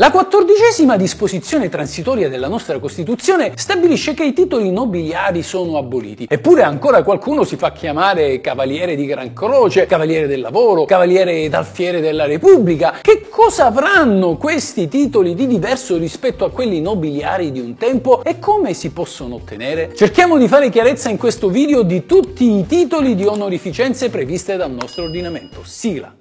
La quattordicesima disposizione transitoria della nostra Costituzione stabilisce che i titoli nobiliari sono aboliti. Eppure ancora qualcuno si fa chiamare Cavaliere di Gran Croce, Cavaliere del Lavoro, Cavaliere d'Alfiere della Repubblica. Che cosa avranno questi titoli di diverso rispetto a quelli nobiliari di un tempo e come si possono ottenere? Cerchiamo di fare chiarezza in questo video di tutti i titoli di onorificenze previste dal nostro ordinamento. Sigla!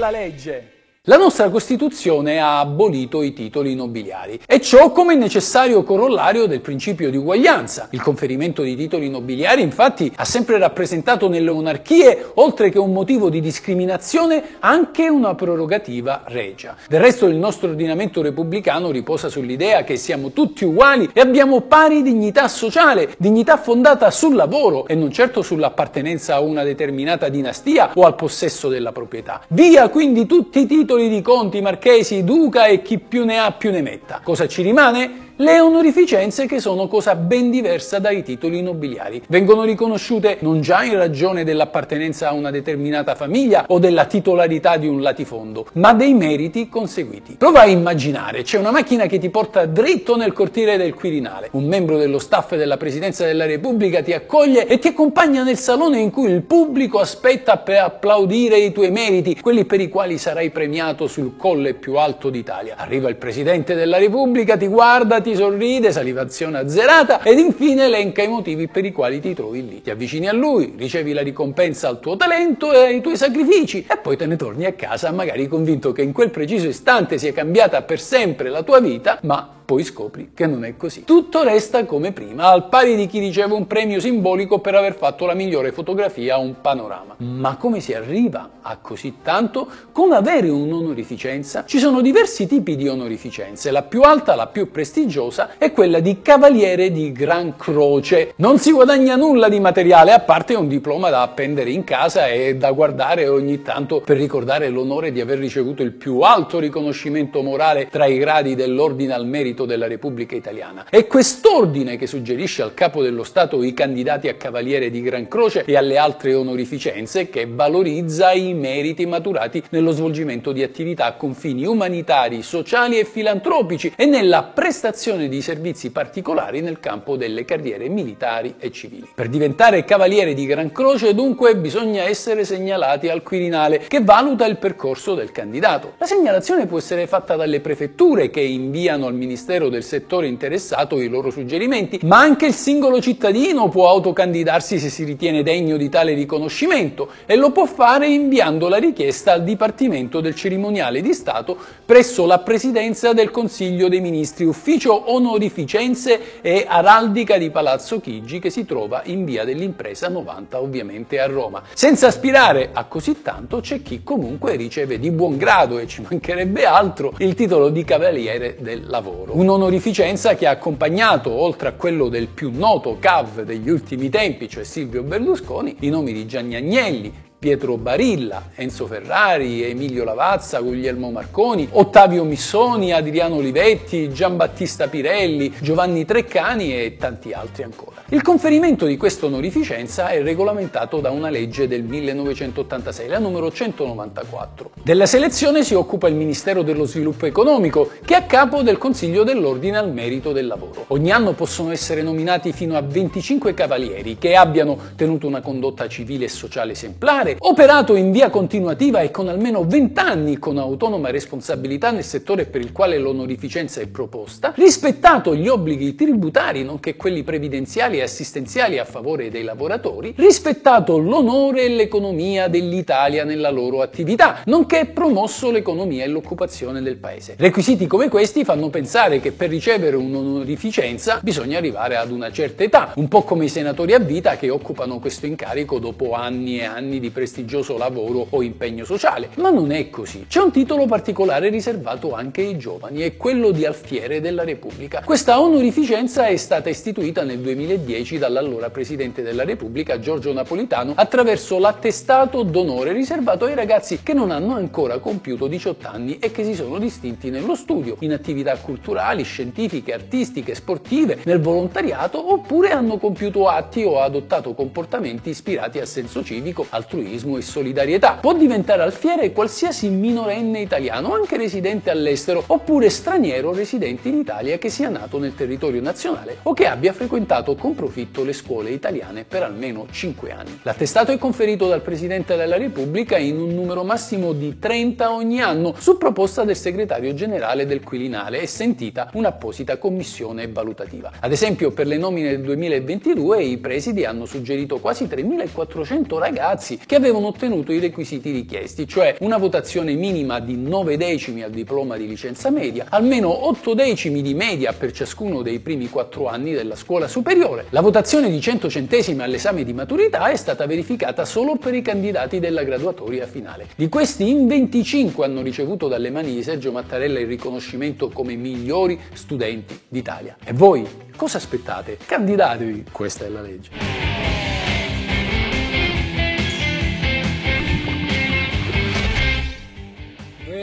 Questa è la legge! La nostra Costituzione ha abolito i titoli nobiliari e ciò come necessario corollario del principio di uguaglianza. Il conferimento di titoli nobiliari infatti ha sempre rappresentato nelle monarchie, oltre che un motivo di discriminazione, anche una prerogativa regia. Del resto il nostro ordinamento repubblicano riposa sull'idea che siamo tutti uguali e abbiamo pari dignità sociale, dignità fondata sul lavoro e non certo sull'appartenenza a una determinata dinastia o al possesso della proprietà. Via quindi tutti i titoli titoli di conti, marchesi, duca e chi più ne ha più ne metta. Cosa ci rimane? Le onorificenze che sono cosa ben diversa dai titoli nobiliari. Vengono riconosciute non già in ragione dell'appartenenza a una determinata famiglia o della titolarità di un latifondo, ma dei meriti conseguiti. Prova a immaginare, c'è una macchina che ti porta dritto nel cortile del Quirinale, un membro dello staff della Presidenza della Repubblica ti accoglie e ti accompagna nel salone in cui il pubblico aspetta per applaudire i tuoi meriti, quelli per i quali sarai premiato sul colle più alto d'Italia. Arriva il Presidente della Repubblica, ti guarda, ti ti sorride, salivazione azzerata ed infine elenca i motivi per i quali ti trovi lì. Ti avvicini a lui, ricevi la ricompensa al tuo talento e ai tuoi sacrifici e poi te ne torni a casa magari convinto che in quel preciso istante sia cambiata per sempre la tua vita, ma poi scopri che non è così. Tutto resta come prima, al pari di chi riceve un premio simbolico per aver fatto la migliore fotografia a un panorama. Ma come si arriva a così tanto? Come avere un'onorificenza? Ci sono diversi tipi di onorificenze, la più alta, la più prestigiosa, è quella di Cavaliere di Gran Croce. Non si guadagna nulla di materiale, a parte un diploma da appendere in casa e da guardare ogni tanto per ricordare l'onore di aver ricevuto il più alto riconoscimento morale tra i gradi dell'ordine al merito Senato della Repubblica Italiana. È quest'ordine che suggerisce al capo dello Stato i candidati a Cavaliere di Gran Croce e alle altre onorificenze che valorizza i meriti maturati nello svolgimento di attività con fini umanitari, sociali e filantropici e nella prestazione di servizi particolari nel campo delle carriere militari e civili. Per diventare Cavaliere di Gran Croce dunque bisogna essere segnalati al Quirinale che valuta il percorso del candidato. La segnalazione può essere fatta dalle prefetture che inviano al Ministero Ministero del settore interessato i loro suggerimenti, ma anche il singolo cittadino può autocandidarsi se si ritiene degno di tale riconoscimento e lo può fare inviando la richiesta al Dipartimento del Cerimoniale di Stato presso la Presidenza del Consiglio dei Ministri, ufficio onorificenze e araldica di Palazzo Chigi che si trova in via dell'Impresa 90 ovviamente a Roma. Senza aspirare a così tanto c'è chi comunque riceve di buon grado e ci mancherebbe altro il titolo di Cavaliere del Lavoro un'onorificenza che ha accompagnato, oltre a quello del più noto CAV degli ultimi tempi, cioè Silvio Berlusconi, i nomi di Gianni Agnelli, Pietro Barilla, Enzo Ferrari, Emilio Lavazza, Guglielmo Marconi, Ottavio Missoni, Adriano Olivetti, Giambattista Pirelli, Giovanni Treccani e tanti altri ancora. Il conferimento di questa onorificenza è regolamentato da una legge del 1986, la numero 194. Della selezione si occupa il Ministero dello Sviluppo Economico, che è a capo del Consiglio dell'Ordine al Merito del Lavoro. Ogni anno possono essere nominati fino a 25 cavalieri che abbiano tenuto una condotta civile e sociale esemplare, particolare, operato in via continuativa e con almeno 20 anni con autonoma responsabilità nel settore per il quale l'onorificenza è proposta, rispettato gli obblighi tributari nonché quelli previdenziali e assistenziali a favore dei lavoratori, rispettato l'onore e l'economia dell'Italia nella loro attività, nonché promosso l'economia e l'occupazione del paese. Requisiti come questi fanno pensare che per ricevere un'onorificenza bisogna arrivare ad una certa età, un po' come i senatori a vita che occupano questo incarico dopo anni e anni di presidenza prestigioso lavoro o impegno sociale, ma non è così. C'è un titolo particolare riservato anche ai giovani, è quello di Alfiere della Repubblica. Questa onorificenza è stata istituita nel 2010 dall'allora Presidente della Repubblica Giorgio Napolitano attraverso l'attestato d'onore riservato ai ragazzi che non hanno ancora compiuto 18 anni e che si sono distinti nello studio, in attività culturali, scientifiche, artistiche, sportive, nel volontariato oppure hanno compiuto atti o adottato comportamenti ispirati a senso civico, altruismo e solidarietà. Può diventare alfiere qualsiasi minorenne italiano, anche residente all'estero, oppure straniero residente in Italia che sia nato nel territorio nazionale o che abbia frequentato con profitto le scuole italiane per almeno 5 anni. L'attestato è conferito dal Presidente della Repubblica in un numero massimo di 30 ogni anno su proposta del segretario generale del Quirinale e sentita un'apposita commissione valutativa. Ad esempio per le nomine del 2022 i presidi hanno suggerito quasi 3.400 ragazzi che avevano ottenuto i requisiti richiesti, cioè una votazione minima di 9 decimi al diploma di licenza media, almeno 8 decimi di media per ciascuno dei primi 4 anni della scuola superiore. La votazione di 100 centesimi all'esame di maturità è stata verificata solo per i candidati della graduatoria finale. Di questi in 25 hanno ricevuto dalle mani di Sergio Mattarella il riconoscimento come migliori studenti d'Italia. E voi cosa aspettate? Candidatevi! Questa è la legge.